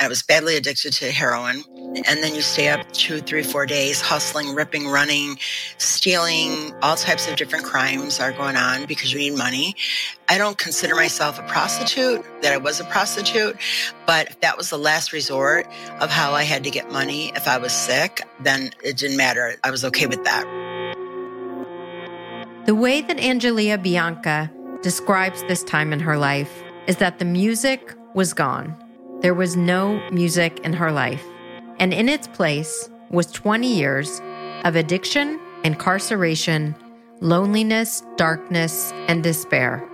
I was badly addicted to heroin. And then you stay up two, three, four days hustling, ripping, running, stealing. All types of different crimes are going on because you need money. I don't consider myself a prostitute, that I was a prostitute, but that was the last resort of how I had to get money. If I was sick, then it didn't matter. I was okay with that. The way that Angelia Bianca describes this time in her life is that the music was gone. There was no music in her life. And in its place was 20 years of addiction, incarceration, loneliness, darkness, and despair.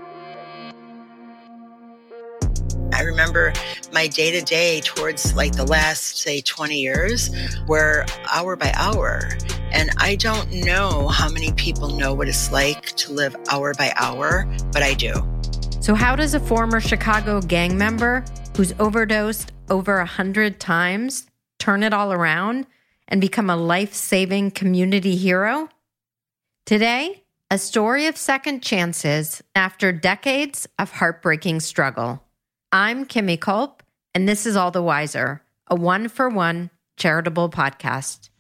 I remember my day to day towards like the last, say, 20 years were hour by hour. And I don't know how many people know what it's like to live hour by hour, but I do. So, how does a former Chicago gang member who's overdosed over a hundred times turn it all around and become a life saving community hero? Today, a story of second chances after decades of heartbreaking struggle. I'm Kimmy Culp, and this is All the Wiser, a one for one charitable podcast.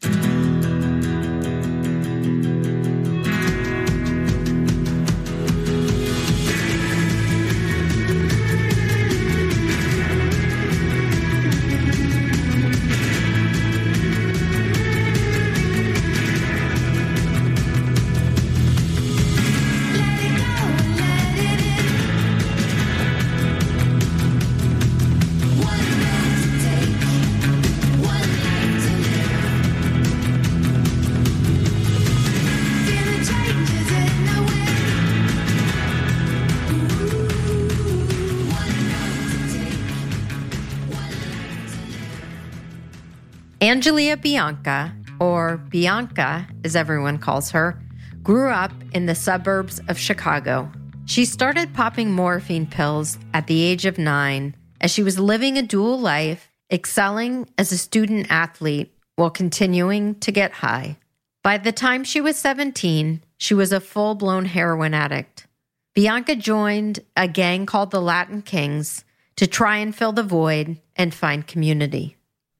Angelia Bianca, or Bianca as everyone calls her, grew up in the suburbs of Chicago. She started popping morphine pills at the age of nine as she was living a dual life, excelling as a student athlete while continuing to get high. By the time she was 17, she was a full blown heroin addict. Bianca joined a gang called the Latin Kings to try and fill the void and find community.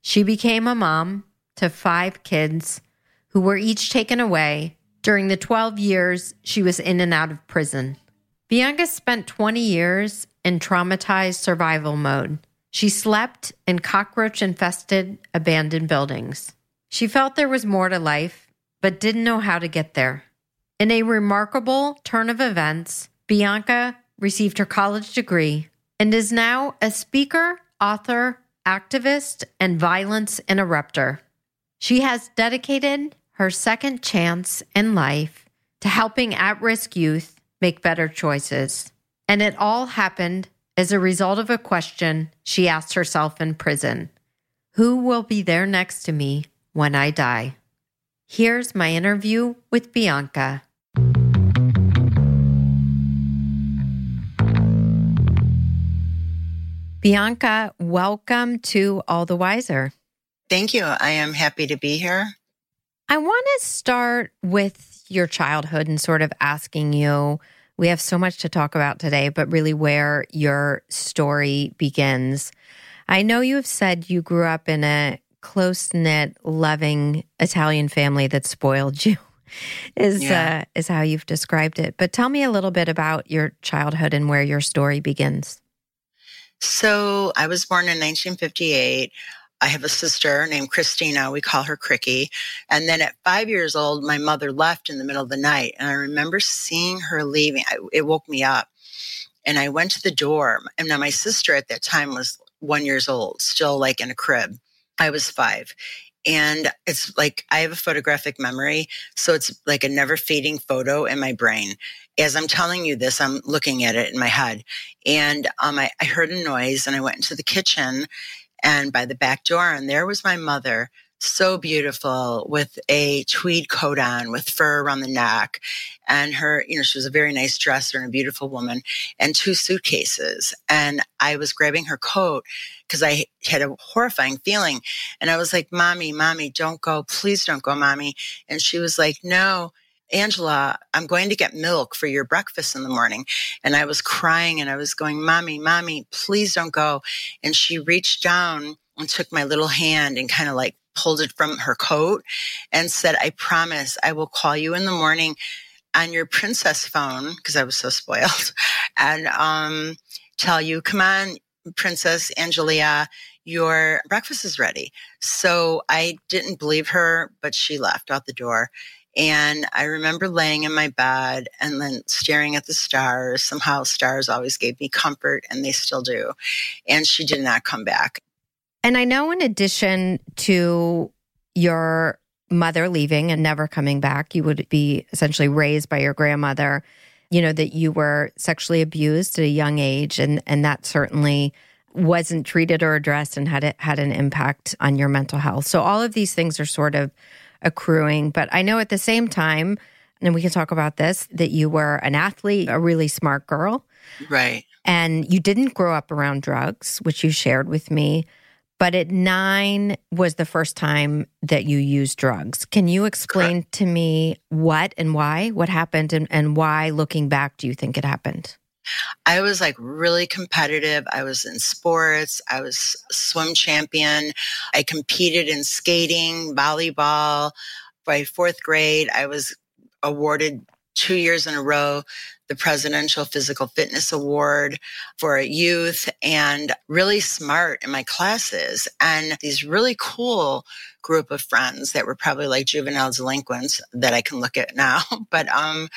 She became a mom to five kids who were each taken away during the 12 years she was in and out of prison. Bianca spent 20 years in traumatized survival mode. She slept in cockroach infested abandoned buildings. She felt there was more to life, but didn't know how to get there. In a remarkable turn of events, Bianca received her college degree and is now a speaker, author, activist, and violence interrupter. She has dedicated her second chance in life to helping at risk youth make better choices. And it all happened as a result of a question she asked herself in prison Who will be there next to me when I die? Here's my interview with Bianca. Bianca, welcome to All the Wiser. Thank you. I am happy to be here. I want to start with your childhood and sort of asking you we have so much to talk about today, but really where your story begins. I know you have said you grew up in a close knit, loving Italian family that spoiled you. Is yeah. uh, is how you've described it. But tell me a little bit about your childhood and where your story begins. So I was born in 1958. I have a sister named Christina. We call her Cricky. And then at five years old, my mother left in the middle of the night. And I remember seeing her leaving. I, it woke me up. And I went to the door. And now my sister at that time was one years old, still like in a crib. I was five. And it's like I have a photographic memory. So it's like a never fading photo in my brain. As I'm telling you this, I'm looking at it in my head. And um, I, I heard a noise and I went into the kitchen and by the back door. And there was my mother so beautiful with a tweed coat on with fur around the neck and her you know she was a very nice dresser and a beautiful woman and two suitcases and i was grabbing her coat because i had a horrifying feeling and i was like mommy mommy don't go please don't go mommy and she was like no Angela, I'm going to get milk for your breakfast in the morning. And I was crying and I was going, Mommy, Mommy, please don't go. And she reached down and took my little hand and kind of like pulled it from her coat and said, I promise I will call you in the morning on your princess phone because I was so spoiled and um, tell you, come on, Princess Angelia, your breakfast is ready. So I didn't believe her, but she left out the door. And I remember laying in my bed and then staring at the stars. Somehow stars always gave me comfort and they still do. And she did not come back. And I know, in addition to your mother leaving and never coming back, you would be essentially raised by your grandmother, you know, that you were sexually abused at a young age. And, and that certainly wasn't treated or addressed and had it had an impact on your mental health. So all of these things are sort of accruing. But I know at the same time, and we can talk about this, that you were an athlete, a really smart girl. Right. And you didn't grow up around drugs, which you shared with me. But at nine was the first time that you used drugs. Can you explain Correct. to me what and why, what happened, and, and why, looking back, do you think it happened? I was like really competitive. I was in sports. I was swim champion. I competed in skating, volleyball. By fourth grade, I was awarded two years in a row the Presidential Physical Fitness Award for youth and really smart in my classes and these really cool group of friends that were probably like juvenile delinquents that I can look at now. But um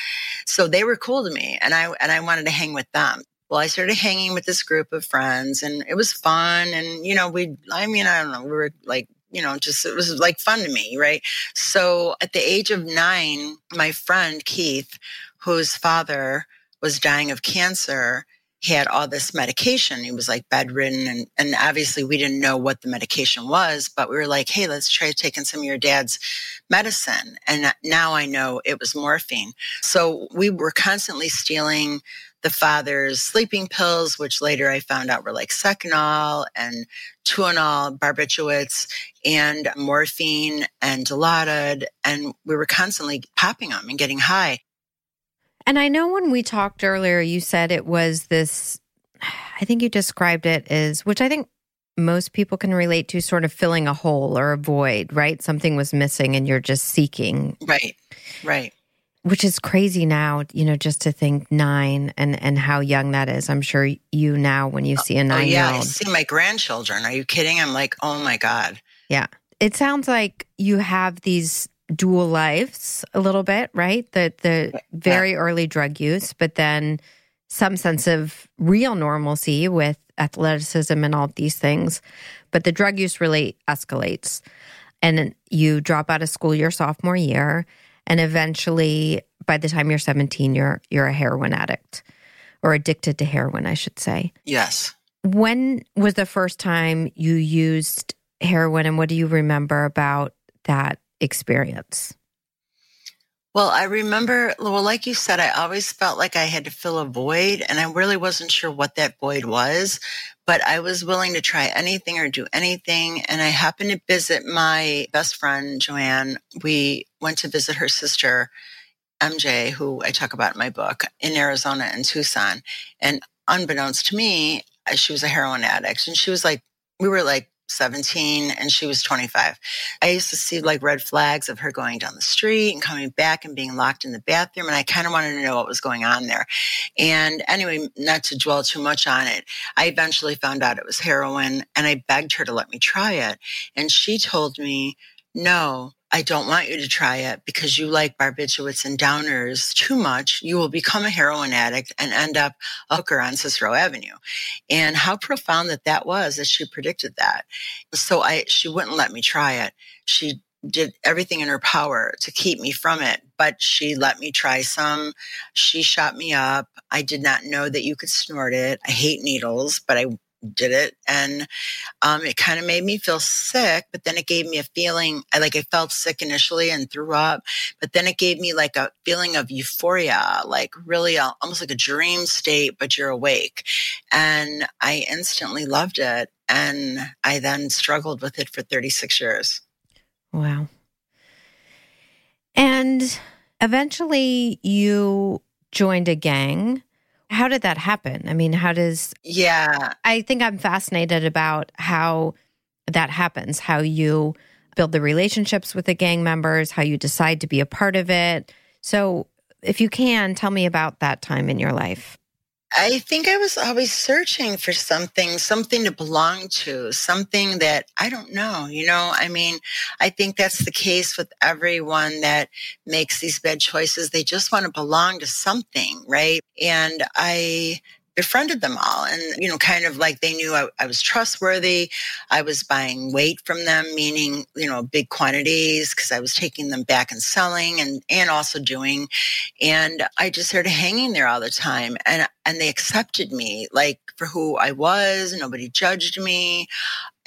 so they were cool to me and I and I wanted to hang with them. Well, I started hanging with this group of friends and it was fun and you know, we I mean, I don't know, we were like you know, just it was like fun to me, right? So at the age of nine, my friend Keith whose father was dying of cancer, he had all this medication. He was like bedridden. And, and obviously, we didn't know what the medication was, but we were like, hey, let's try taking some of your dad's medicine. And now I know it was morphine. So we were constantly stealing the father's sleeping pills, which later I found out were like Seconal and Tuinal, barbiturates, and morphine and Dilaudid. And we were constantly popping them and getting high. And I know when we talked earlier, you said it was this, I think you described it as, which I think most people can relate to, sort of filling a hole or a void, right? Something was missing and you're just seeking. Right, right. Which is crazy now, you know, just to think nine and and how young that is. I'm sure you now, when you see a nine year old, yeah, I see my grandchildren. Are you kidding? I'm like, oh my god. Yeah, it sounds like you have these dual lives a little bit, right? The the very early drug use, but then some sense of real normalcy with athleticism and all these things. But the drug use really escalates. And you drop out of school your sophomore year and eventually by the time you're 17 you're you're a heroin addict or addicted to heroin, I should say. Yes. When was the first time you used heroin and what do you remember about that experience? Well, I remember, well, like you said, I always felt like I had to fill a void, and I really wasn't sure what that void was, but I was willing to try anything or do anything. And I happened to visit my best friend, Joanne. We went to visit her sister, MJ, who I talk about in my book, in Arizona in Tucson. And unbeknownst to me, uh, she was a heroin addict. And she was like, we were like 17 and she was 25. I used to see like red flags of her going down the street and coming back and being locked in the bathroom. And I kind of wanted to know what was going on there. And anyway, not to dwell too much on it, I eventually found out it was heroin and I begged her to let me try it. And she told me, no, I don't want you to try it because you like barbiturates and downers too much. You will become a heroin addict and end up a hooker on Cicero Avenue. And how profound that that was that she predicted that. So I, she wouldn't let me try it. She did everything in her power to keep me from it, but she let me try some. She shot me up. I did not know that you could snort it. I hate needles, but I did it and um, it kind of made me feel sick but then it gave me a feeling I like I felt sick initially and threw up but then it gave me like a feeling of euphoria like really a, almost like a dream state but you're awake. And I instantly loved it and I then struggled with it for 36 years. Wow. And eventually you joined a gang how did that happen? I mean, how does. Yeah. I think I'm fascinated about how that happens, how you build the relationships with the gang members, how you decide to be a part of it. So, if you can, tell me about that time in your life. I think I was always searching for something, something to belong to, something that I don't know. You know, I mean, I think that's the case with everyone that makes these bad choices. They just want to belong to something, right? And I befriended them all and you know kind of like they knew I, I, was trustworthy. I was buying weight from them meaning you know big quantities because i was taking them back and selling and and also doing. And i just started hanging there all the time and and they accepted me like for who i was. Nobody judged me.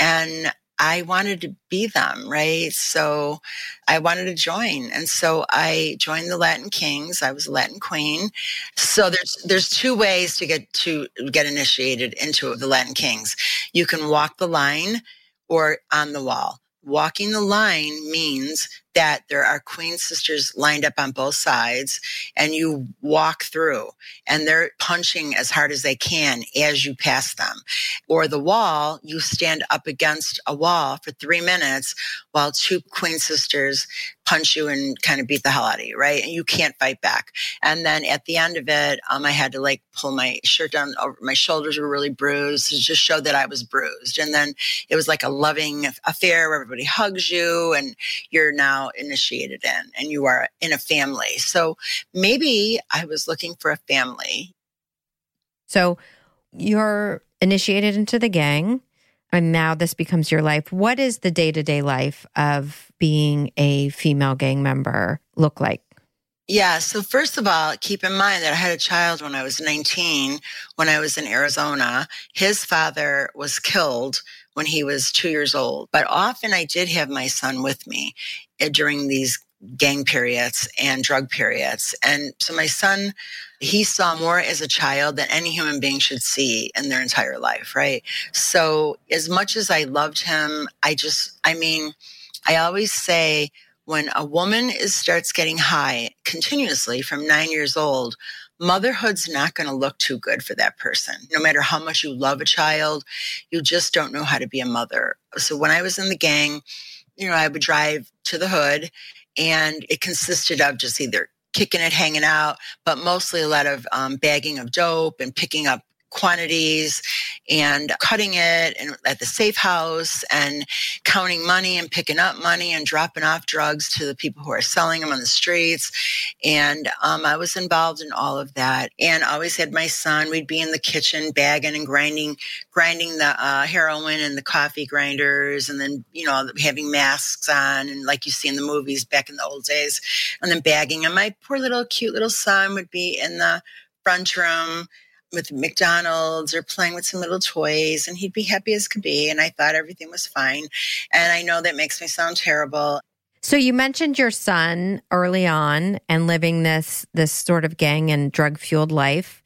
And I wanted to be them, right? So I wanted to join. And so I joined the Latin Kings. I was a Latin queen. So there's there's two ways to get to get initiated into the Latin Kings. You can walk the line or on the wall. Walking the line means that there are queen sisters lined up on both sides and you walk through and they're punching as hard as they can as you pass them. Or the wall, you stand up against a wall for three minutes while two queen sisters punch you and kind of beat the hell out of you, right? And you can't fight back. And then at the end of it, um, I had to like pull my shirt down over my shoulders were really bruised to just show that I was bruised. And then it was like a loving affair where everybody hugs you and you're now now initiated in and you are in a family. So maybe I was looking for a family. So you're initiated into the gang and now this becomes your life. What is the day to day life of being a female gang member look like? Yeah. So first of all, keep in mind that I had a child when I was 19, when I was in Arizona. His father was killed when he was two years old, but often I did have my son with me eh, during these gang periods and drug periods. And so my son, he saw more as a child than any human being should see in their entire life, right? So as much as I loved him, I just, I mean, I always say when a woman is starts getting high continuously from nine years old, motherhood's not going to look too good for that person. No matter how much you love a child, you just don't know how to be a mother. So when I was in the gang, you know, I would drive to the hood and it consisted of just either kicking it, hanging out, but mostly a lot of um, bagging of dope and picking up quantities and cutting it and at the safe house and counting money and picking up money and dropping off drugs to the people who are selling them on the streets. And um, I was involved in all of that and always had my son. We'd be in the kitchen bagging and grinding, grinding the uh, heroin and the coffee grinders and then, you know, having masks on and like you see in the movies back in the old days and then bagging. And my poor little cute little son would be in the front room with McDonald's or playing with some little toys, and he'd be happy as could be. And I thought everything was fine. And I know that makes me sound terrible. So you mentioned your son early on and living this this sort of gang and drug fueled life.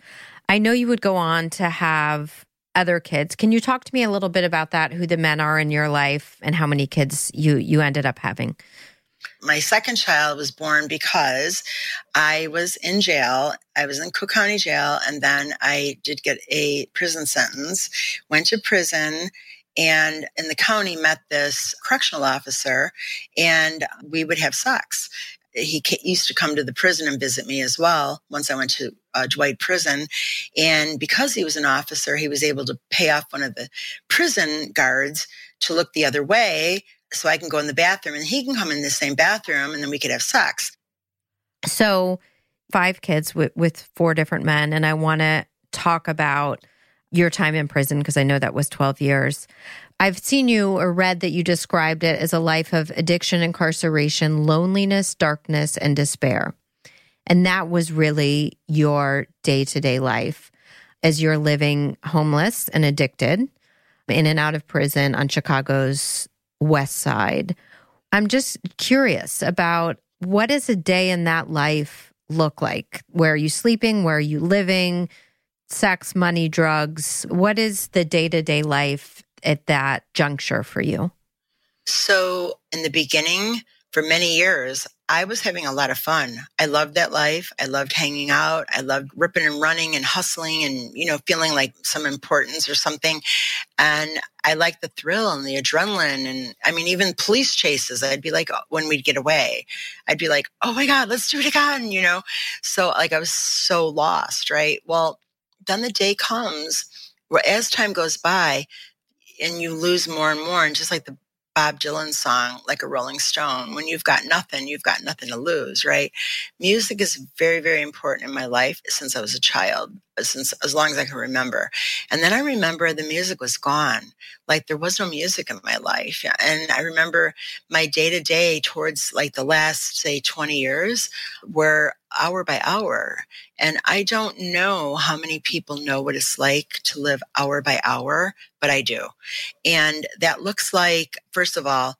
I know you would go on to have other kids. Can you talk to me a little bit about that? Who the men are in your life and how many kids you you ended up having? My second child was born because I was in jail. I was in Cook County Jail, and then I did get a prison sentence, went to prison, and in the county met this correctional officer, and we would have sex. He used to come to the prison and visit me as well once I went to uh, Dwight Prison. And because he was an officer, he was able to pay off one of the prison guards to look the other way so I can go in the bathroom and he can come in the same bathroom and then we could have sex. So, five kids with, with four different men. And I want to talk about your time in prison because I know that was 12 years. I've seen you or read that you described it as a life of addiction, incarceration, loneliness, darkness, and despair. And that was really your day to day life. as you're living homeless and addicted in and out of prison on Chicago's west side. I'm just curious about what does a day in that life look like? Where are you sleeping? Where are you living? Sex, money, drugs. What is the day to day life at that juncture for you? So, in the beginning, for many years, I was having a lot of fun. I loved that life. I loved hanging out. I loved ripping and running and hustling and, you know, feeling like some importance or something. And I liked the thrill and the adrenaline. And I mean, even police chases, I'd be like, uh, when we'd get away, I'd be like, oh my God, let's do it again, you know? So, like, I was so lost, right? Well, then the day comes where as time goes by, and you lose more and more. And just like the Bob Dylan song, like a Rolling Stone. When you've got nothing, you've got nothing to lose, right? Music is very, very important in my life since I was a child, since as long as I can remember. And then I remember the music was gone. Like there was no music in my life. And I remember my day to day towards like the last, say, 20 years were hour by hour. And I don't know how many people know what it's like to live hour by hour, but I do. And that looks like, first of all,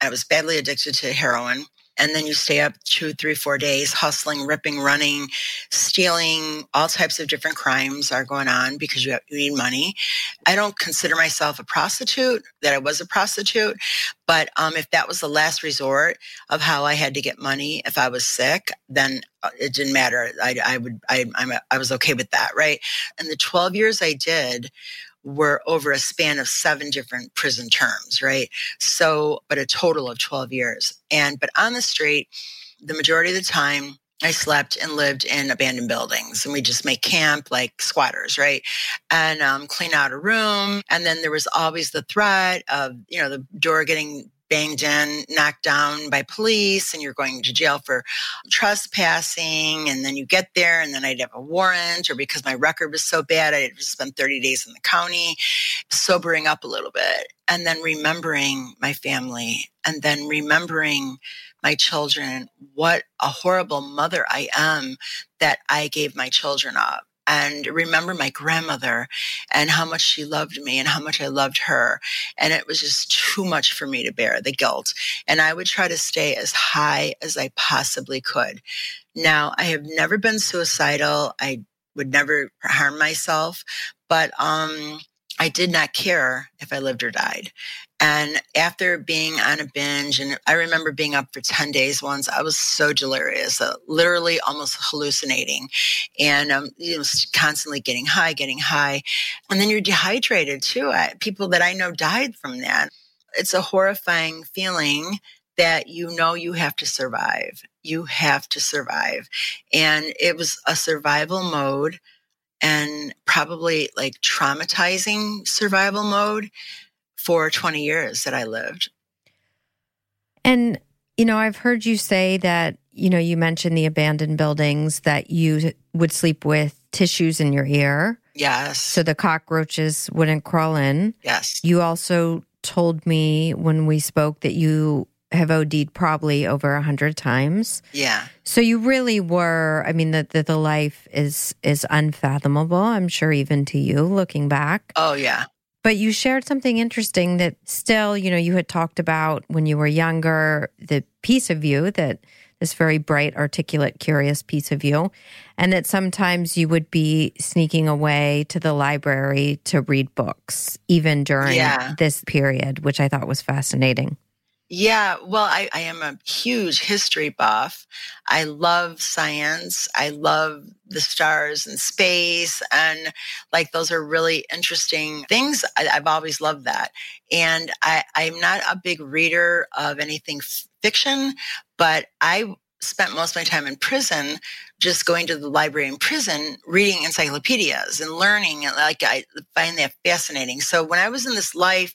I was badly addicted to heroin. And then you stay up two, three, four days hustling, ripping, running, stealing. All types of different crimes are going on because you, have, you need money. I don't consider myself a prostitute, that I was a prostitute. But um, if that was the last resort of how I had to get money, if I was sick, then uh, it didn't matter. I, I would, I, I'm a, I was okay with that, right? And the 12 years I did were over a span of seven different prison terms, right? So, but a total of 12 years. And, but on the street, the majority of the time, I slept and lived in abandoned buildings and we just make camp like squatters, right? And um, clean out a room. And then there was always the threat of, you know, the door getting banged in, knocked down by police, and you're going to jail for trespassing. And then you get there, and then I'd have a warrant, or because my record was so bad, I'd spend 30 days in the county, sobering up a little bit, and then remembering my family, and then remembering my children, what a horrible mother I am that I gave my children up and remember my grandmother and how much she loved me and how much I loved her. And it was just too much for me to bear the guilt. And I would try to stay as high as I possibly could. Now, I have never been suicidal. I would never harm myself, but um, I did not care if I lived or died. And after being on a binge, and I remember being up for 10 days once, I was so delirious, uh, literally almost hallucinating and um, you know, constantly getting high, getting high. And then you're dehydrated too. I, people that I know died from that. It's a horrifying feeling that you know you have to survive. You have to survive. And it was a survival mode and probably like traumatizing survival mode for 20 years that I lived. And, you know, I've heard you say that, you know, you mentioned the abandoned buildings that you would sleep with tissues in your ear. Yes. So the cockroaches wouldn't crawl in. Yes. You also told me when we spoke that you have OD'd probably over a hundred times. Yeah. So you really were. I mean, that the, the life is is unfathomable. I'm sure even to you looking back. Oh yeah. But you shared something interesting that still, you know, you had talked about when you were younger, the piece of you that this very bright, articulate, curious piece of you, and that sometimes you would be sneaking away to the library to read books, even during Yeah. this period, which I thought was fascinating. Yeah, well, I, I am a huge history buff. I love science. I love the stars and space. And like, those are really interesting things. I, I've always loved that. And I, I'm not a big reader of anything f- fiction, but I spent most of my time in prison just going to the library in prison reading encyclopedias and learning and like i find that fascinating. So when i was in this life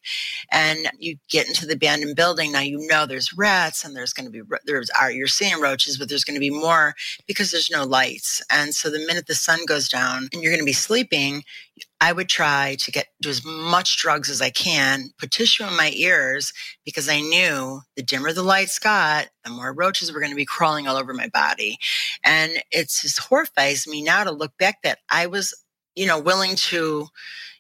and you get into the abandoned building now you know there's rats and there's going to be there's are you're seeing roaches but there's going to be more because there's no lights. And so the minute the sun goes down and you're going to be sleeping I would try to get do as much drugs as I can, put tissue in my ears because I knew the dimmer the lights got, the more roaches were going to be crawling all over my body. And it just horrifies me now to look back that I was you know, willing to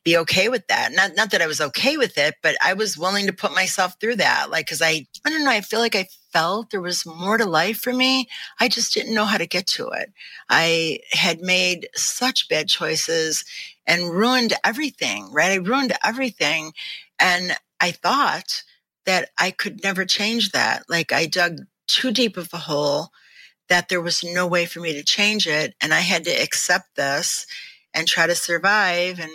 be okay with that. Not not that I was okay with it, but I was willing to put myself through that. Like cuz I I don't know, I feel like I felt there was more to life for me. I just didn't know how to get to it. I had made such bad choices and ruined everything, right? I ruined everything and I thought that I could never change that. Like I dug too deep of a hole that there was no way for me to change it and I had to accept this and try to survive and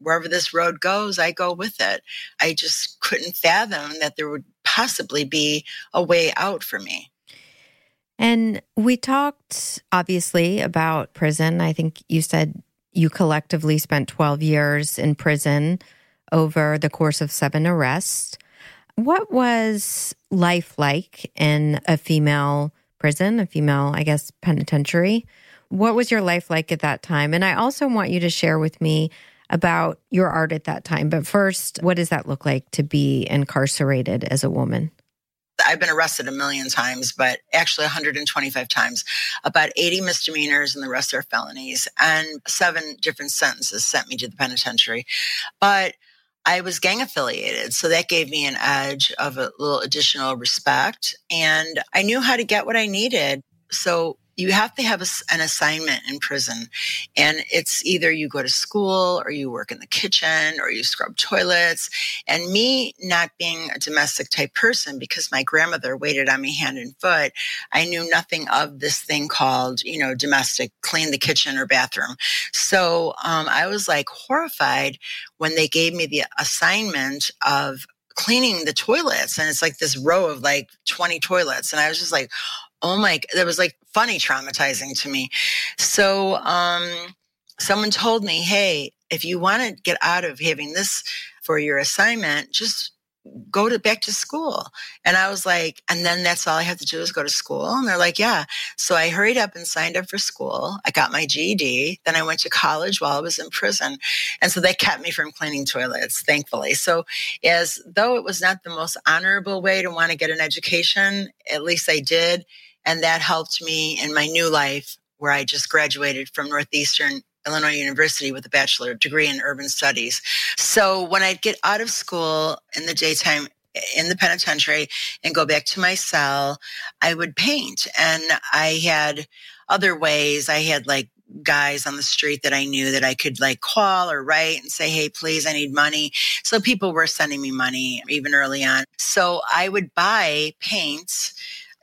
wherever this road goes, I go with it. I just couldn't fathom that there would possibly be a way out for me. And we talked obviously about prison. I think you said you collectively spent 12 years in prison over the course of seven arrests. What was life like in a female prison, a female, I guess, penitentiary? What was your life like at that time? And I also want you to share with me about your art at that time. But first, what does that look like to be incarcerated as a woman? I've been arrested a million times, but actually 125 times. About 80 misdemeanors and the rest are felonies. And seven different sentences sent me to the penitentiary. But I was gang affiliated. So that gave me an edge of a little additional respect. And I knew how to get what I needed. So you have to have a, an assignment in prison. And it's either you go to school or you work in the kitchen or you scrub toilets. And me not being a domestic type person because my grandmother waited on me hand and foot, I knew nothing of this thing called, you know, domestic, clean the kitchen or bathroom. So um, I was like horrified when they gave me the assignment of cleaning the toilets and it's like this row of like 20 toilets and i was just like oh my, there was like funny traumatizing to me. So, um, someone told me, Hey, if you want to get out of having this for your assignment, just go to back to school. And I was like, and then that's all I have to do is go to school. And they're like, yeah. So I hurried up and signed up for school. I got my GED. Then I went to college while I was in prison. And so they kept me from cleaning toilets, thankfully. So as though it was not the most honorable way to want to get an education, at least I did. And that helped me in my new life where I just graduated from Northeastern Illinois University with a bachelor degree in urban studies. So when I'd get out of school in the daytime, in the penitentiary and go back to my cell, I would paint. And I had other ways. I had like guys on the street that I knew that I could like call or write and say, Hey, please, I need money. So people were sending me money even early on. So I would buy paints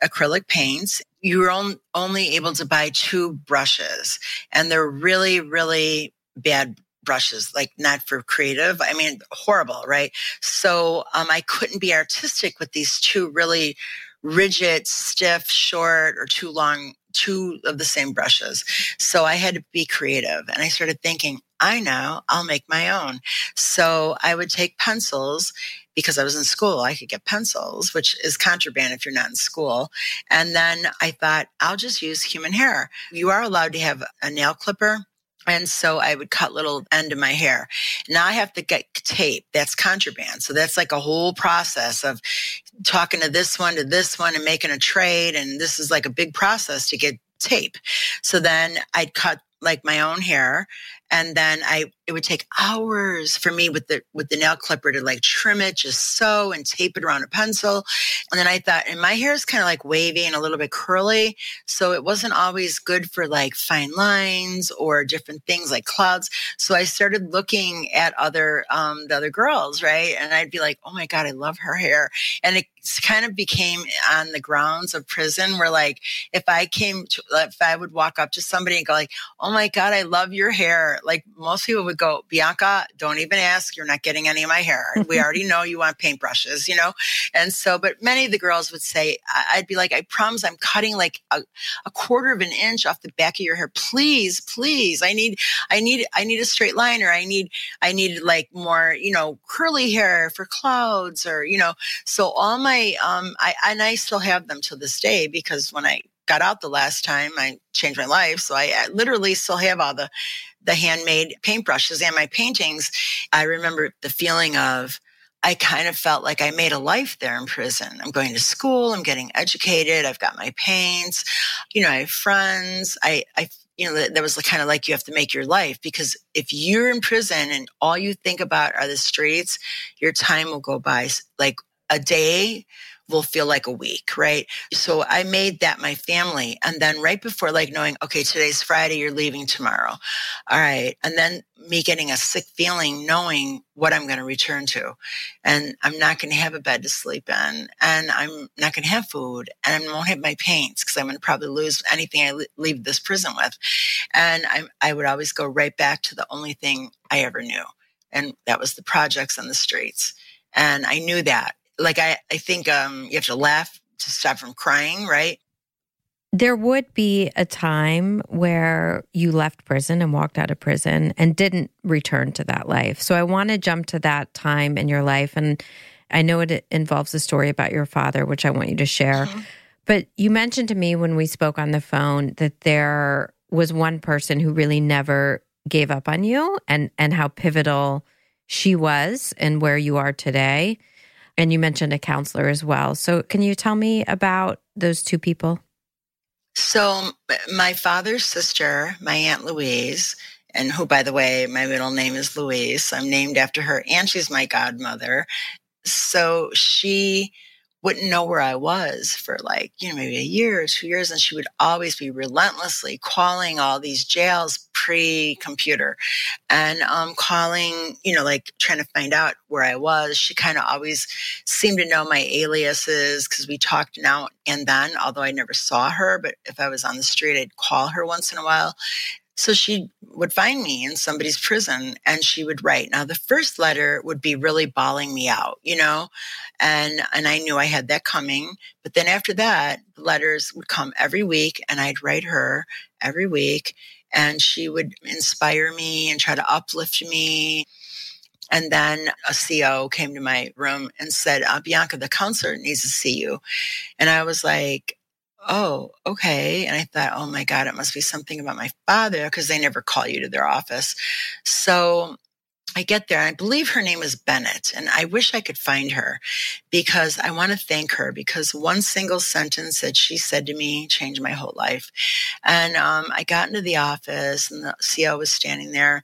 acrylic paints. You were on, only able to buy two brushes and they're really, really bad brushes, like not for creative. I mean, horrible, right? So um, I couldn't be artistic with these two really rigid, stiff, short, or too long, two of the same brushes. So I had to be creative. And I started thinking, I know, I'll make my own. So I would take pencils because I was in school, I could get pencils, which is contraband if you're not in school. And then I thought, I'll just use human hair. You are allowed to have a nail clipper. And so I would cut little end of my hair. Now I have to get tape. That's contraband. So that's like a whole process of talking to this one to this one and making a trade. And this is like a big process to get tape. So then I'd cut like my own hair and then I it would take hours for me with the with the nail clipper to like trim it, just sew and tape it around a pencil. And then I thought, and my hair is kind of like wavy and a little bit curly, so it wasn't always good for like fine lines or different things like clouds. So I started looking at other um, the other girls, right? And I'd be like, oh my god, I love her hair, and it kind of became on the grounds of prison where like if I came to if I would walk up to somebody and go like, oh my god, I love your hair, like most people would go, Bianca, don't even ask. You're not getting any of my hair. We already know you want paintbrushes, you know? And so, but many of the girls would say, I'd be like, I promise I'm cutting like a, a quarter of an inch off the back of your hair. Please, please. I need, I need, I need a straight line or I need, I need like more, you know, curly hair for clouds or, you know, so all my, um, I, and I still have them to this day because when I got out the last time, I changed my life. So I, I literally still have all the the handmade paintbrushes and my paintings, I remember the feeling of, I kind of felt like I made a life there in prison. I'm going to school. I'm getting educated. I've got my paints. You know, I have friends. I, I, you know, that was kind of like you have to make your life because if you're in prison and all you think about are the streets, your time will go by like a day will feel like a week, right? So I made that my family. And then right before like knowing, okay, today's Friday, you're leaving tomorrow. All right. And then me getting a sick feeling, knowing what I'm going to return to. And I'm not going to have a bed to sleep in. And I'm not going to have food. And I won't have my paints because I'm going to probably lose anything I leave this prison with. And I, I would always go right back to the only thing I ever knew. And that was the projects on the streets. And I knew that like I, I think um, you have to laugh to stop from crying, right? There would be a time where you left prison and walked out of prison and didn't return to that life. So I want to jump to that time in your life. And I know it involves a story about your father, which I want you to share. Mm-hmm. But you mentioned to me when we spoke on the phone that there was one person who really never gave up on you and, and how pivotal she was and where you are today. And you mentioned a counselor as well. So, can you tell me about those two people? So, my father's sister, my Aunt Louise, and who, by the way, my middle name is Louise. I'm named after her, and she's my godmother. So, she wouldn't know where I was for like, you know, maybe a year or two years. And she would always be relentlessly calling all these jails pre computer and um, calling, you know, like trying to find out where I was. She kind of always seemed to know my aliases because we talked now and then, although I never saw her. But if I was on the street, I'd call her once in a while. So she would find me in somebody's prison and she would write. Now the first letter would be really bawling me out, you know, and and I knew I had that coming. But then after that, letters would come every week and I'd write her every week and she would inspire me and try to uplift me. And then a CO came to my room and said, uh, Bianca, the counselor needs to see you. And I was like, oh, okay. And I thought, oh my God, it must be something about my father because they never call you to their office. So I get there. and I believe her name is Bennett, and I wish I could find her because I want to thank her because one single sentence that she said to me changed my whole life. And um, I got into the office, and the CEO was standing there.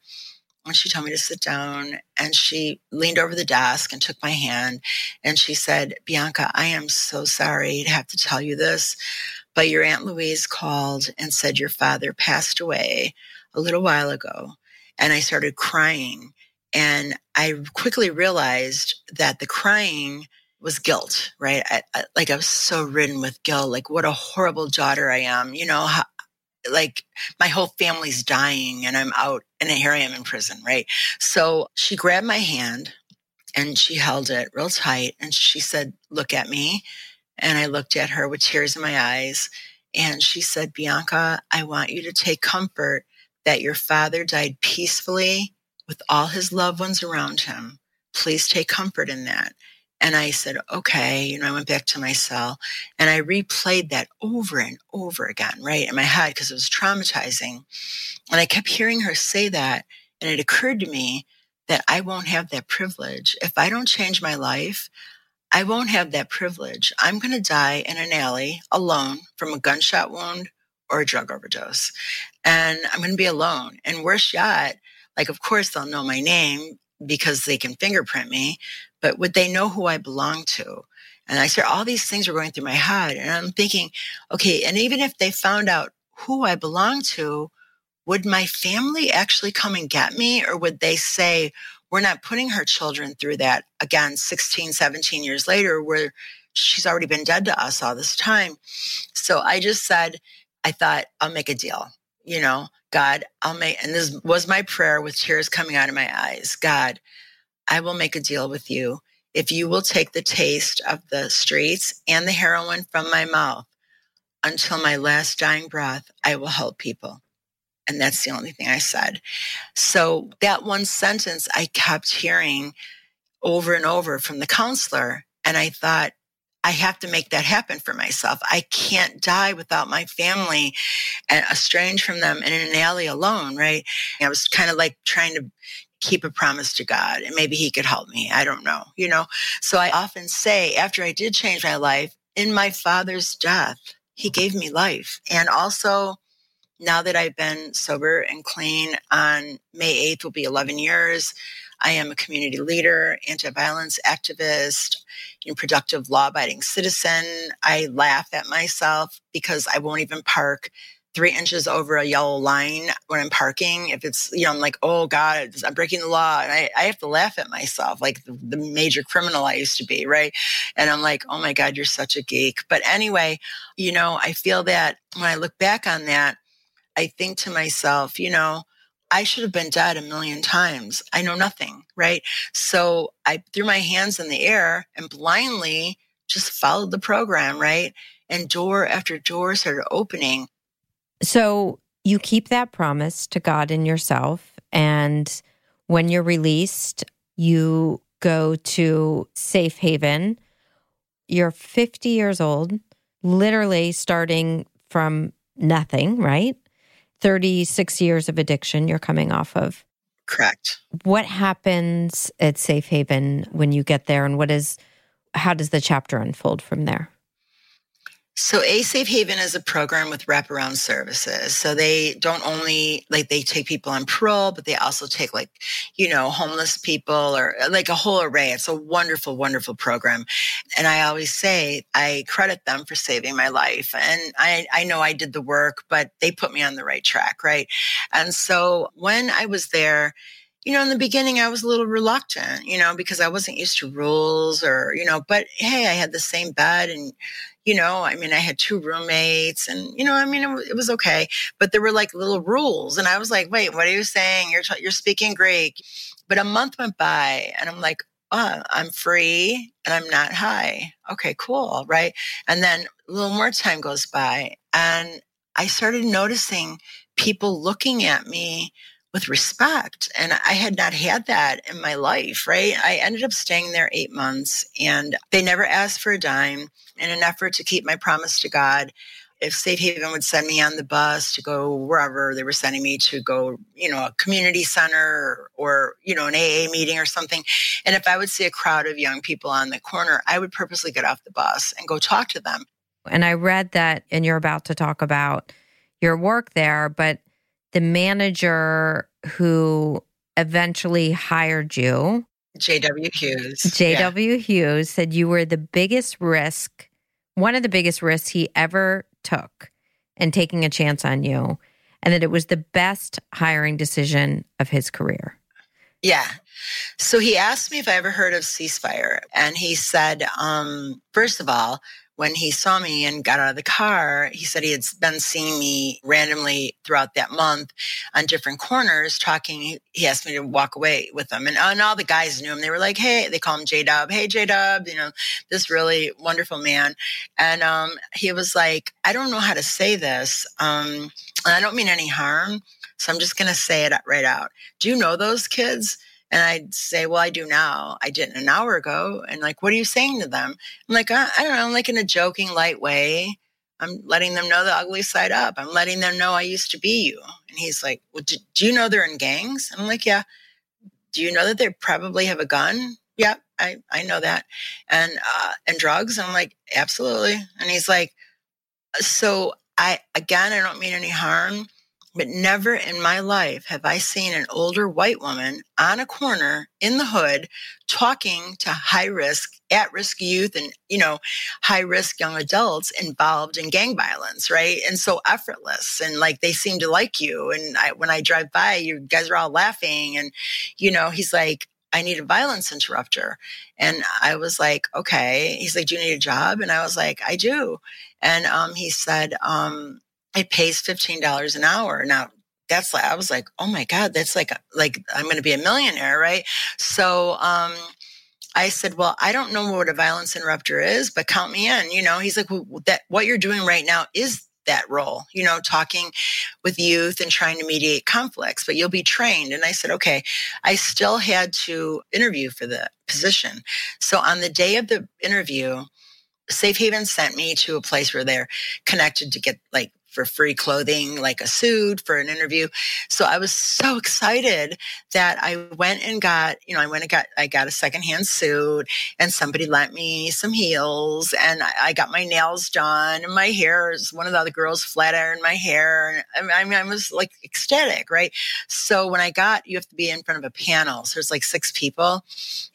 And she told me to sit down and she leaned over the desk and took my hand and she said, Bianca, I am so sorry to have to tell you this, but your Aunt Louise called and said your father passed away a little while ago. And I started crying and I quickly realized that the crying was guilt, right? I, I, like I was so ridden with guilt. Like, what a horrible daughter I am. You know, how, like my whole family's dying and I'm out and here I am in prison, right? So she grabbed my hand and she held it real tight and she said, Look at me. And I looked at her with tears in my eyes. And she said, Bianca, I want you to take comfort that your father died peacefully with all his loved ones around him. Please take comfort in that. And I said, okay. You know, I went back to my cell and I replayed that over and over again, right, in my head because it was traumatizing. And I kept hearing her say that. And it occurred to me that I won't have that privilege. If I don't change my life, I won't have that privilege. I'm going to die in an alley alone from a gunshot wound or a drug overdose. And I'm going to be alone. And worse yet, like, of course, they'll know my name because they can fingerprint me, but would they know who I belong to? And I said, all these things were going through my head. And I'm thinking, okay, and even if they found out who I belong to, would my family actually come and get me? Or would they say, we're not putting her children through that again, 16, 17 years later, where she's already been dead to us all this time. So I just said, I thought I'll make a deal. You know, God, I'll make, and this was my prayer with tears coming out of my eyes. God, I will make a deal with you. If you will take the taste of the streets and the heroin from my mouth until my last dying breath, I will help people. And that's the only thing I said. So that one sentence I kept hearing over and over from the counselor. And I thought, I have to make that happen for myself. I can't die without my family and estranged from them and in an alley alone, right? I was kind of like trying to keep a promise to God and maybe he could help me. I don't know, you know? So I often say after I did change my life in my father's death, he gave me life. And also now that I've been sober and clean on May 8th will be 11 years. I am a community leader, anti-violence activist, know, productive law-abiding citizen. I laugh at myself because I won't even park three inches over a yellow line when I'm parking. If it's, you know, I'm like, oh God, I'm breaking the law. And I, I have to laugh at myself, like the, the, major criminal I used to be, right? And I'm like, oh my God, you're such a geek. But anyway, you know, I feel that when I look back on that, I think to myself, you know, I should have been dead a million times. I know nothing, right? So I threw my hands in the air and blindly just followed the program, right? And door after door started opening. So you keep that promise to God and yourself. And when you're released, you go to Safe Haven. You're 50 years old, literally starting from nothing, right? 36 years of addiction you're coming off of. Correct. What happens at Safe Haven when you get there and what is how does the chapter unfold from there? So A Safe Haven is a program with wraparound services. So they don't only like they take people on parole, but they also take like, you know, homeless people or like a whole array. It's a wonderful, wonderful program. And I always say I credit them for saving my life. And I, I know I did the work, but they put me on the right track. Right. And so when I was there, you know, in the beginning, I was a little reluctant, you know, because I wasn't used to rules or, you know, but hey, I had the same bed and, you know, I mean, I had two roommates and, you know, I mean, it, it was okay, but there were like little rules. And I was like, wait, what are you saying? You're, t- you're speaking Greek. But a month went by and I'm like, oh, I'm free and I'm not high. Okay, cool. Right. And then a little more time goes by and I started noticing people looking at me with respect. And I had not had that in my life, right? I ended up staying there eight months and they never asked for a dime in an effort to keep my promise to God. If Safe Haven would send me on the bus to go wherever they were sending me to go, you know, a community center or, or, you know, an AA meeting or something. And if I would see a crowd of young people on the corner, I would purposely get off the bus and go talk to them. And I read that, and you're about to talk about your work there, but the manager who eventually hired you, J.W. Hughes. J.W. Yeah. Hughes said you were the biggest risk, one of the biggest risks he ever took in taking a chance on you, and that it was the best hiring decision of his career. Yeah. So he asked me if I ever heard of ceasefire. And he said, um, first of all, when he saw me and got out of the car, he said he had been seeing me randomly throughout that month on different corners talking. He asked me to walk away with him. And, and all the guys knew him. They were like, hey, they call him J Dub. Hey, J Dub, you know, this really wonderful man. And um, he was like, I don't know how to say this. Um, and I don't mean any harm. So I'm just going to say it right out. Do you know those kids? And I'd say, well, I do now. I didn't an hour ago. And like, what are you saying to them? I'm like, I, I don't know, I'm like in a joking, light way. I'm letting them know the ugly side up. I'm letting them know I used to be you. And he's like, well, do, do you know they're in gangs? I'm like, yeah. Do you know that they probably have a gun? Yeah, I, I know that. And, uh, and drugs. And I'm like, absolutely. And he's like, so I, again, I don't mean any harm but never in my life have I seen an older white woman on a corner in the hood talking to high risk, at risk youth and, you know, high risk young adults involved in gang violence, right? And so effortless and like they seem to like you. And I, when I drive by, you guys are all laughing. And, you know, he's like, I need a violence interrupter. And I was like, okay. He's like, do you need a job? And I was like, I do. And um, he said, um, it pays $15 an hour. Now, that's like, I was like, oh my God, that's like, like I'm going to be a millionaire, right? So, um, I said, well, I don't know what a violence interrupter is, but count me in. You know, he's like, well, that what you're doing right now is that role, you know, talking with youth and trying to mediate conflicts, but you'll be trained. And I said, okay, I still had to interview for the position. So on the day of the interview, Safe Haven sent me to a place where they're connected to get like for free clothing, like a suit for an interview. So I was so excited that I went and got, you know, I went and got, I got a secondhand suit and somebody lent me some heels and I, I got my nails done and my hair is one of the other girls flat ironed my hair. and I mean, I was like ecstatic, right? So when I got, you have to be in front of a panel. So there's like six people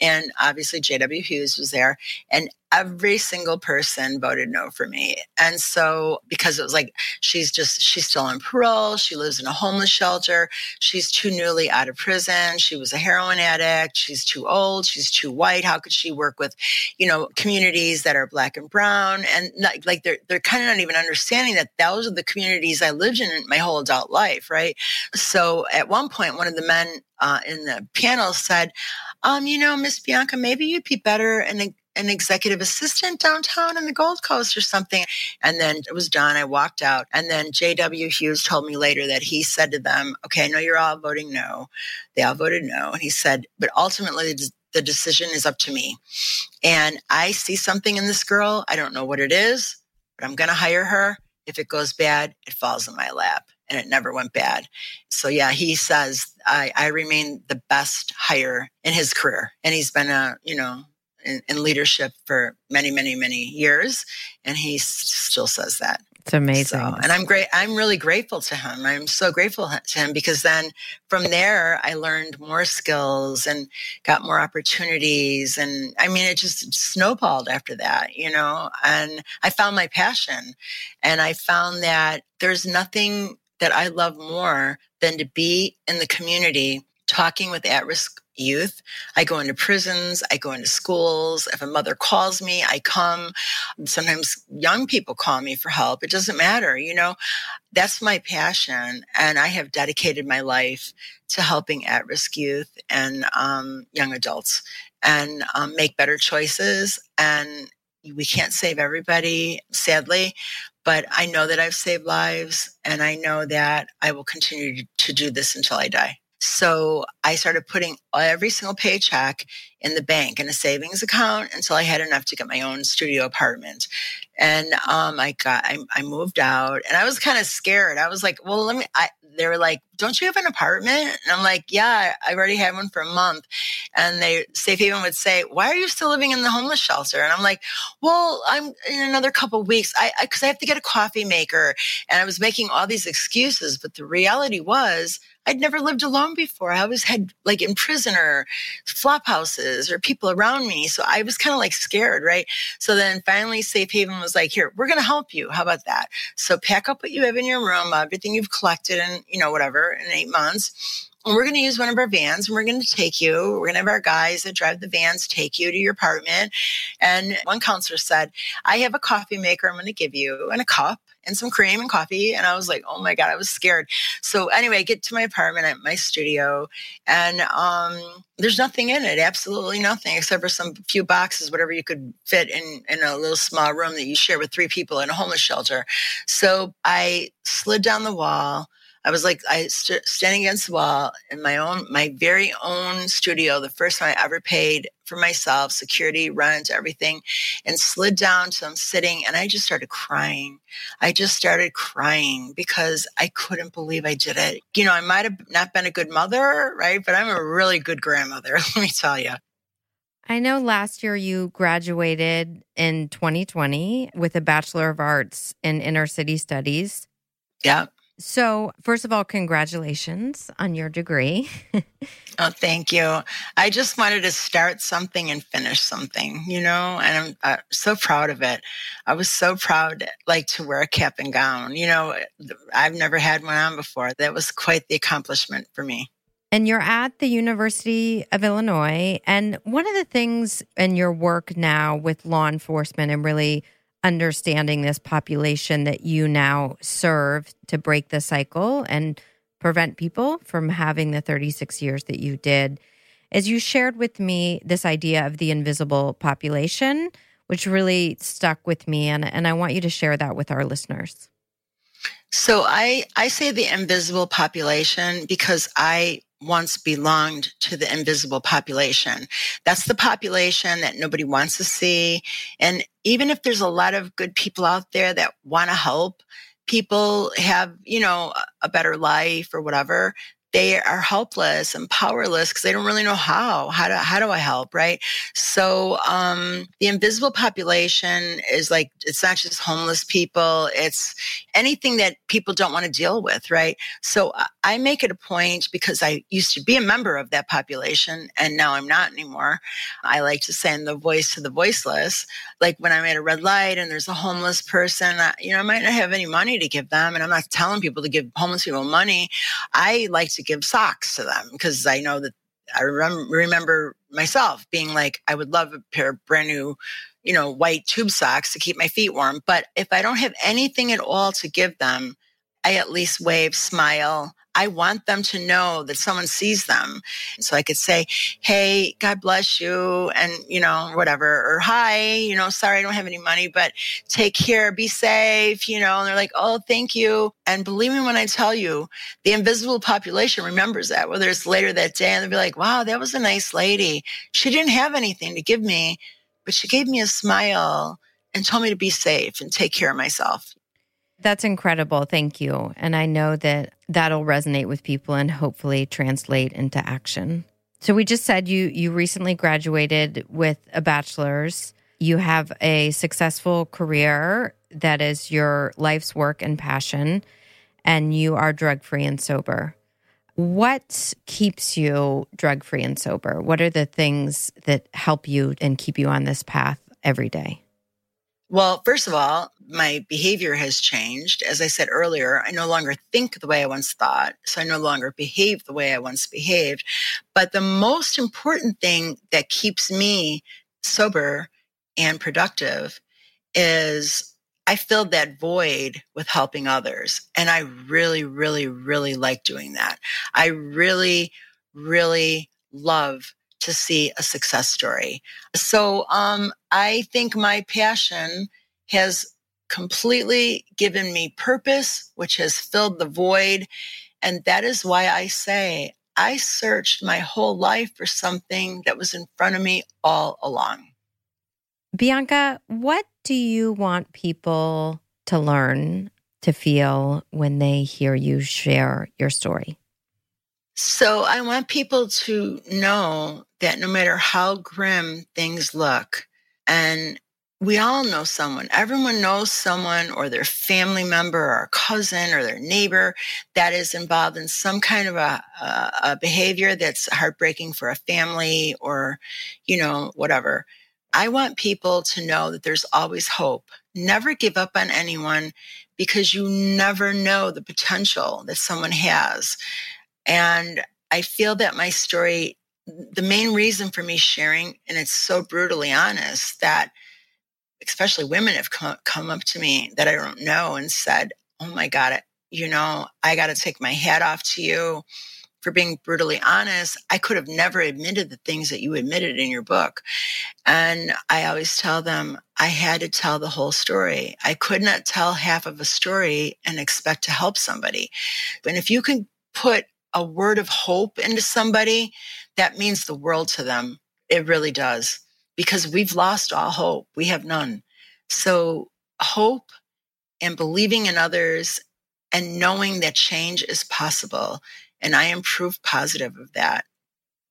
and obviously JW Hughes was there and every single person voted no for me. And so, because it was like, she's just, she's still on parole. She lives in a homeless shelter. She's too newly out of prison. She was a heroin addict. She's too old. She's too white. How could she work with, you know, communities that are black and brown? And like, like they're, they're kind of not even understanding that those are the communities I lived in my whole adult life. Right. So at one point, one of the men uh, in the panel said, um, you know, Miss Bianca, maybe you'd be better in an executive assistant downtown in the Gold Coast or something. And then it was done. I walked out. And then J.W. Hughes told me later that he said to them, okay, I know you're all voting no. They all voted no. And he said, but ultimately, the decision is up to me. And I see something in this girl. I don't know what it is, but I'm going to hire her. If it goes bad, it falls in my lap. And it never went bad. So, yeah, he says I, I remain the best hire in his career. And he's been a, you know, in, in leadership for many, many, many years, and he still says that. It's amazing. So, and I'm great. I'm really grateful to him. I'm so grateful to him because then from there, I learned more skills and got more opportunities. And I mean, it just snowballed after that, you know, and I found my passion and I found that there's nothing that I love more than to be in the community talking with at risk youth. I go into prisons, I go into schools. If a mother calls me, I come. Sometimes young people call me for help. It doesn't matter, you know. That's my passion, and I have dedicated my life to helping at-risk youth and um, young adults and um, make better choices. And we can't save everybody, sadly, but I know that I've saved lives, and I know that I will continue to do this until I die. So I started putting every single paycheck in the bank in a savings account until I had enough to get my own studio apartment. And um, I got, I, I, moved out and I was kind of scared. I was like, well, let me, I, they were like, don't you have an apartment? And I'm like, yeah, I already had one for a month. And they, Safe Haven would say, why are you still living in the homeless shelter? And I'm like, well, I'm in another couple weeks. I, I, cause I have to get a coffee maker. And I was making all these excuses. But the reality was, I'd never lived alone before. I always had like in prison or flop houses or people around me. So I was kind of like scared, right? So then finally Safe Haven was like, here, we're going to help you. How about that? So pack up what you have in your room, everything you've collected and, you know, whatever in eight months. And we're going to use one of our vans and we're going to take you. We're going to have our guys that drive the vans take you to your apartment. And one counselor said, I have a coffee maker I'm going to give you and a cup and some cream and coffee. And I was like, oh my God, I was scared. So anyway, I get to my apartment at my studio and um, there's nothing in it, absolutely nothing, except for some few boxes, whatever you could fit in, in a little small room that you share with three people in a homeless shelter. So I slid down the wall I was like, I st- standing against the wall in my own, my very own studio, the first time I ever paid for myself, security, rent, everything, and slid down So I'm sitting and I just started crying. I just started crying because I couldn't believe I did it. You know, I might have not been a good mother, right? But I'm a really good grandmother, let me tell you. I know last year you graduated in 2020 with a Bachelor of Arts in Inner City Studies. Yeah. So, first of all, congratulations on your degree. oh, thank you. I just wanted to start something and finish something, you know, and I'm uh, so proud of it. I was so proud, like, to wear a cap and gown. You know, I've never had one on before. That was quite the accomplishment for me. And you're at the University of Illinois. And one of the things in your work now with law enforcement and really understanding this population that you now serve to break the cycle and prevent people from having the 36 years that you did. As you shared with me this idea of the invisible population, which really stuck with me, and, and I want you to share that with our listeners. So I, I say the invisible population because I once belonged to the invisible population. That's the population that nobody wants to see. And even if there's a lot of good people out there that want to help, people have, you know, a better life or whatever, they are helpless and powerless because they don't really know how. How do how do I help? Right. So um, the invisible population is like it's not just homeless people. It's anything that people don't want to deal with. Right. So uh, I make it a point because I used to be a member of that population and now I'm not anymore. I like to send the voice to the voiceless. Like when I'm at a red light and there's a homeless person, you know, I might not have any money to give them, and I'm not telling people to give homeless people money. I like to give socks to them because I know that I rem- remember myself being like, I would love a pair of brand new, you know, white tube socks to keep my feet warm. But if I don't have anything at all to give them, I at least wave, smile. I want them to know that someone sees them. So I could say, Hey, God bless you. And, you know, whatever, or hi, you know, sorry, I don't have any money, but take care, be safe, you know, and they're like, Oh, thank you. And believe me when I tell you, the invisible population remembers that, whether it's later that day and they'll be like, wow, that was a nice lady. She didn't have anything to give me, but she gave me a smile and told me to be safe and take care of myself. That's incredible. Thank you. And I know that that'll resonate with people and hopefully translate into action. So we just said you you recently graduated with a bachelor's. You have a successful career that is your life's work and passion and you are drug-free and sober. What keeps you drug-free and sober? What are the things that help you and keep you on this path every day? Well, first of all, my behavior has changed. As I said earlier, I no longer think the way I once thought. So I no longer behave the way I once behaved. But the most important thing that keeps me sober and productive is I filled that void with helping others. And I really, really, really like doing that. I really, really love to see a success story. So um, I think my passion has completely given me purpose, which has filled the void. And that is why I say I searched my whole life for something that was in front of me all along. Bianca, what do you want people to learn, to feel when they hear you share your story? So I want people to know that no matter how grim things look, and we all know someone, everyone knows someone or their family member or a cousin or their neighbor that is involved in some kind of a, a, a behavior that's heartbreaking for a family or, you know, whatever. I want people to know that there's always hope. Never give up on anyone because you never know the potential that someone has. And I feel that my story, the main reason for me sharing, and it's so brutally honest that especially women have come, come up to me that I don't know and said, Oh my God, you know, I got to take my hat off to you for being brutally honest. I could have never admitted the things that you admitted in your book. And I always tell them I had to tell the whole story. I could not tell half of a story and expect to help somebody. But if you can put a word of hope into somebody, that means the world to them. It really does because we've lost all hope. We have none. So hope and believing in others and knowing that change is possible. And I am proof positive of that.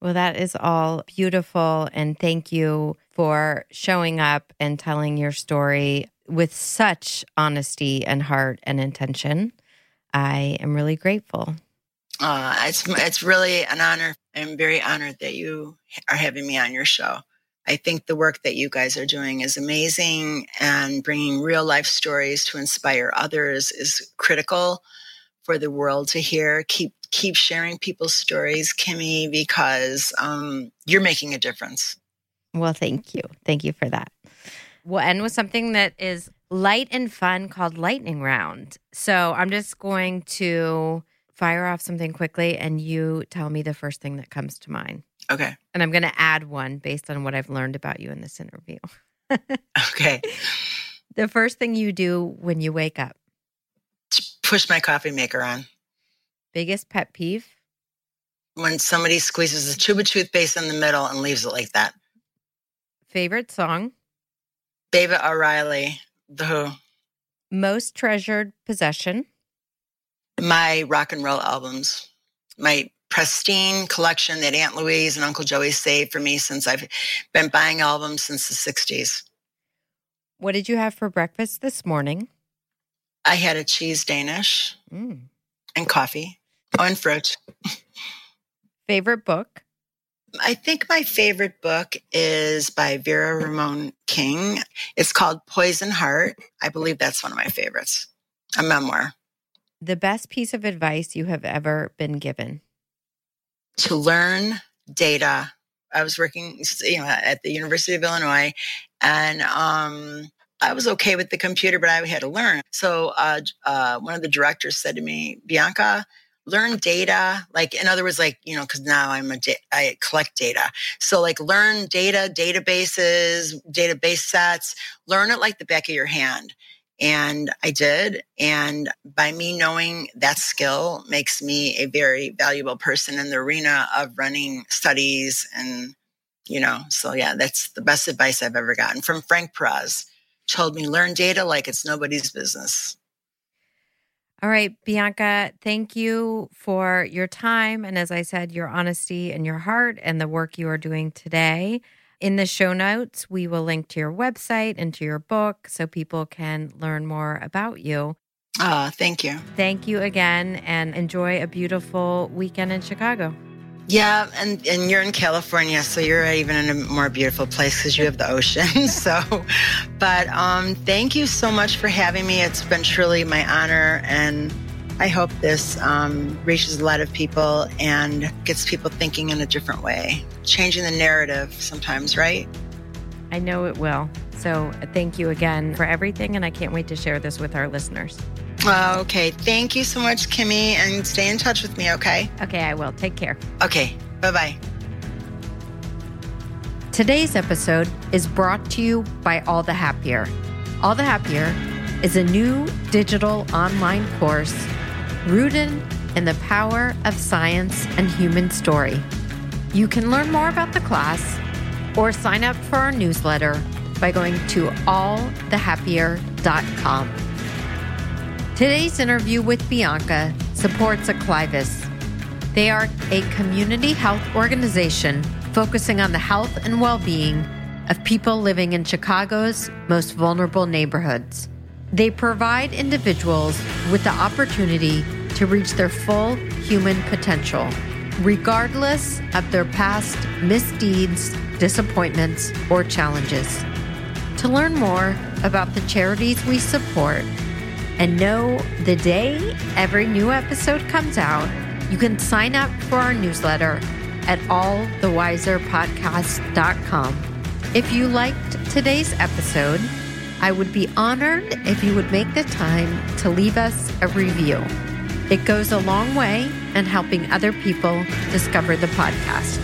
Well, that is all beautiful. And thank you for showing up and telling your story with such honesty and heart and intention. I am really grateful. Uh, it's it's really an honor. I'm very honored that you are having me on your show. I think the work that you guys are doing is amazing, and bringing real life stories to inspire others is critical for the world to hear. Keep keep sharing people's stories, Kimmy, because um, you're making a difference. Well, thank you, thank you for that. We'll end with something that is light and fun called lightning round. So I'm just going to fire off something quickly and you tell me the first thing that comes to mind. Okay. And I'm going to add one based on what I've learned about you in this interview. okay. The first thing you do when you wake up? Push my coffee maker on. Biggest pet peeve? When somebody squeezes a tube of toothpaste in the middle and leaves it like that. Favorite song? Baba O'Riley, The Who. Most treasured possession? My rock and roll albums. My pristine collection that Aunt Louise and Uncle Joey saved for me since I've been buying albums since the 60s. What did you have for breakfast this morning? I had a cheese Danish Mm. and coffee. Oh, and fruit. Favorite book? I think my favorite book is by Vera Ramon King. It's called Poison Heart. I believe that's one of my favorites. A memoir. The best piece of advice you have ever been given? To learn data. I was working, you know, at the University of Illinois, and um, I was okay with the computer, but I had to learn. So uh, uh, one of the directors said to me, Bianca, learn data like in other words like you know because now i'm a da- i collect data. So like learn data databases database sets learn it like the back of your hand. And i did. And by me knowing that skill makes me a very valuable person in the arena of running studies and you know so yeah that's the best advice i've ever gotten from frank Perez. told me learn data like it's nobody's business All right, Bianca, thank you for your time. And as I said, your honesty and your heart and the work you are doing today. In the show notes, we will link to your website and to your book so people can learn more about you. Ah, thank you Thank you again and enjoy a beautiful weekend in Chicago. Yeah, and and you're in California, so you're even in a more beautiful place because you have the ocean. so, but um, thank you so much for having me. It's been truly my honor, and I hope this um, reaches a lot of people and gets people thinking in a different way, changing the narrative sometimes, right? I know it will. So thank you again for everything. And I can't wait to share this with our listeners. Uh, okay, thank you so much, Kimmy, and stay in touch with me. Okay. Okay, I will. Take care. Okay. Bye bye. Today's episode is brought to you by All the Happier. All the Happier is a new digital online course rooted in the power of science and human story. You can learn more about the class or sign up for our newsletter by going to allthehappier.com. Today's interview with Bianca supports Acclivus. They are a community health organization focusing on the health and well being of people living in Chicago's most vulnerable neighborhoods. They provide individuals with the opportunity to reach their full human potential, regardless of their past misdeeds, disappointments, or challenges. To learn more about the charities we support and know the day every new episode comes out, you can sign up for our newsletter at allthewiserpodcast.com. If you liked today's episode, I would be honored if you would make the time to leave us a review. It goes a long way in helping other people discover the podcast.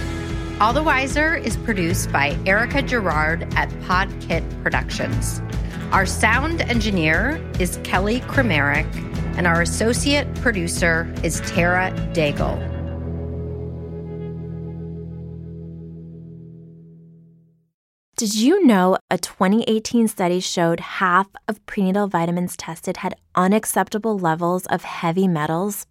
All the Wiser is produced by Erica Gerard at Podkit Productions. Our sound engineer is Kelly Kramerick, and our associate producer is Tara Daigle. Did you know a 2018 study showed half of prenatal vitamins tested had unacceptable levels of heavy metals?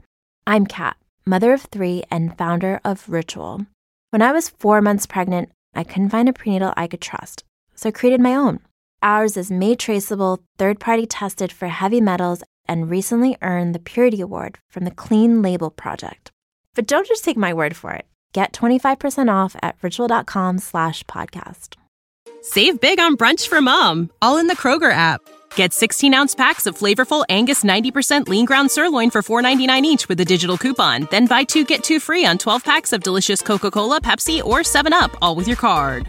I'm Kat, mother of three and founder of Ritual. When I was four months pregnant, I couldn't find a prenatal I could trust, so I created my own. Ours is made traceable, third party tested for heavy metals, and recently earned the Purity Award from the Clean Label Project. But don't just take my word for it. Get 25% off at ritual.com slash podcast. Save big on brunch for mom, all in the Kroger app. Get 16 ounce packs of flavorful Angus 90% lean ground sirloin for $4.99 each with a digital coupon. Then buy two get two free on 12 packs of delicious Coca Cola, Pepsi, or 7UP, all with your card.